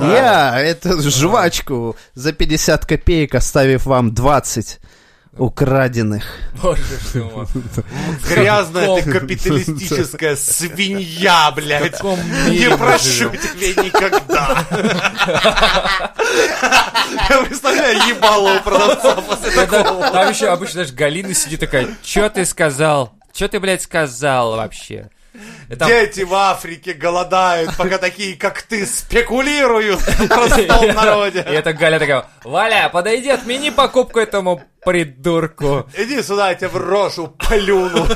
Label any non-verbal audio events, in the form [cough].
Я эту жвачку за 50 копеек, оставив вам 20 украденных. Боже. [laughs] Грязная ты капиталистическая свинья, блядь. Не прощу тебе никогда. Я представляю ебало у продавца после такого. Там еще обычно даже Галина сидит такая, что ты сказал? Что ты, блядь, сказал вообще? Там- Дети в Африке голодают, пока такие, как ты, спекулируют [laughs] в простом народе. И эта Галя такая, Валя, подойди, отмени покупку этому придурку. Иди сюда, я тебя в рожу плюну.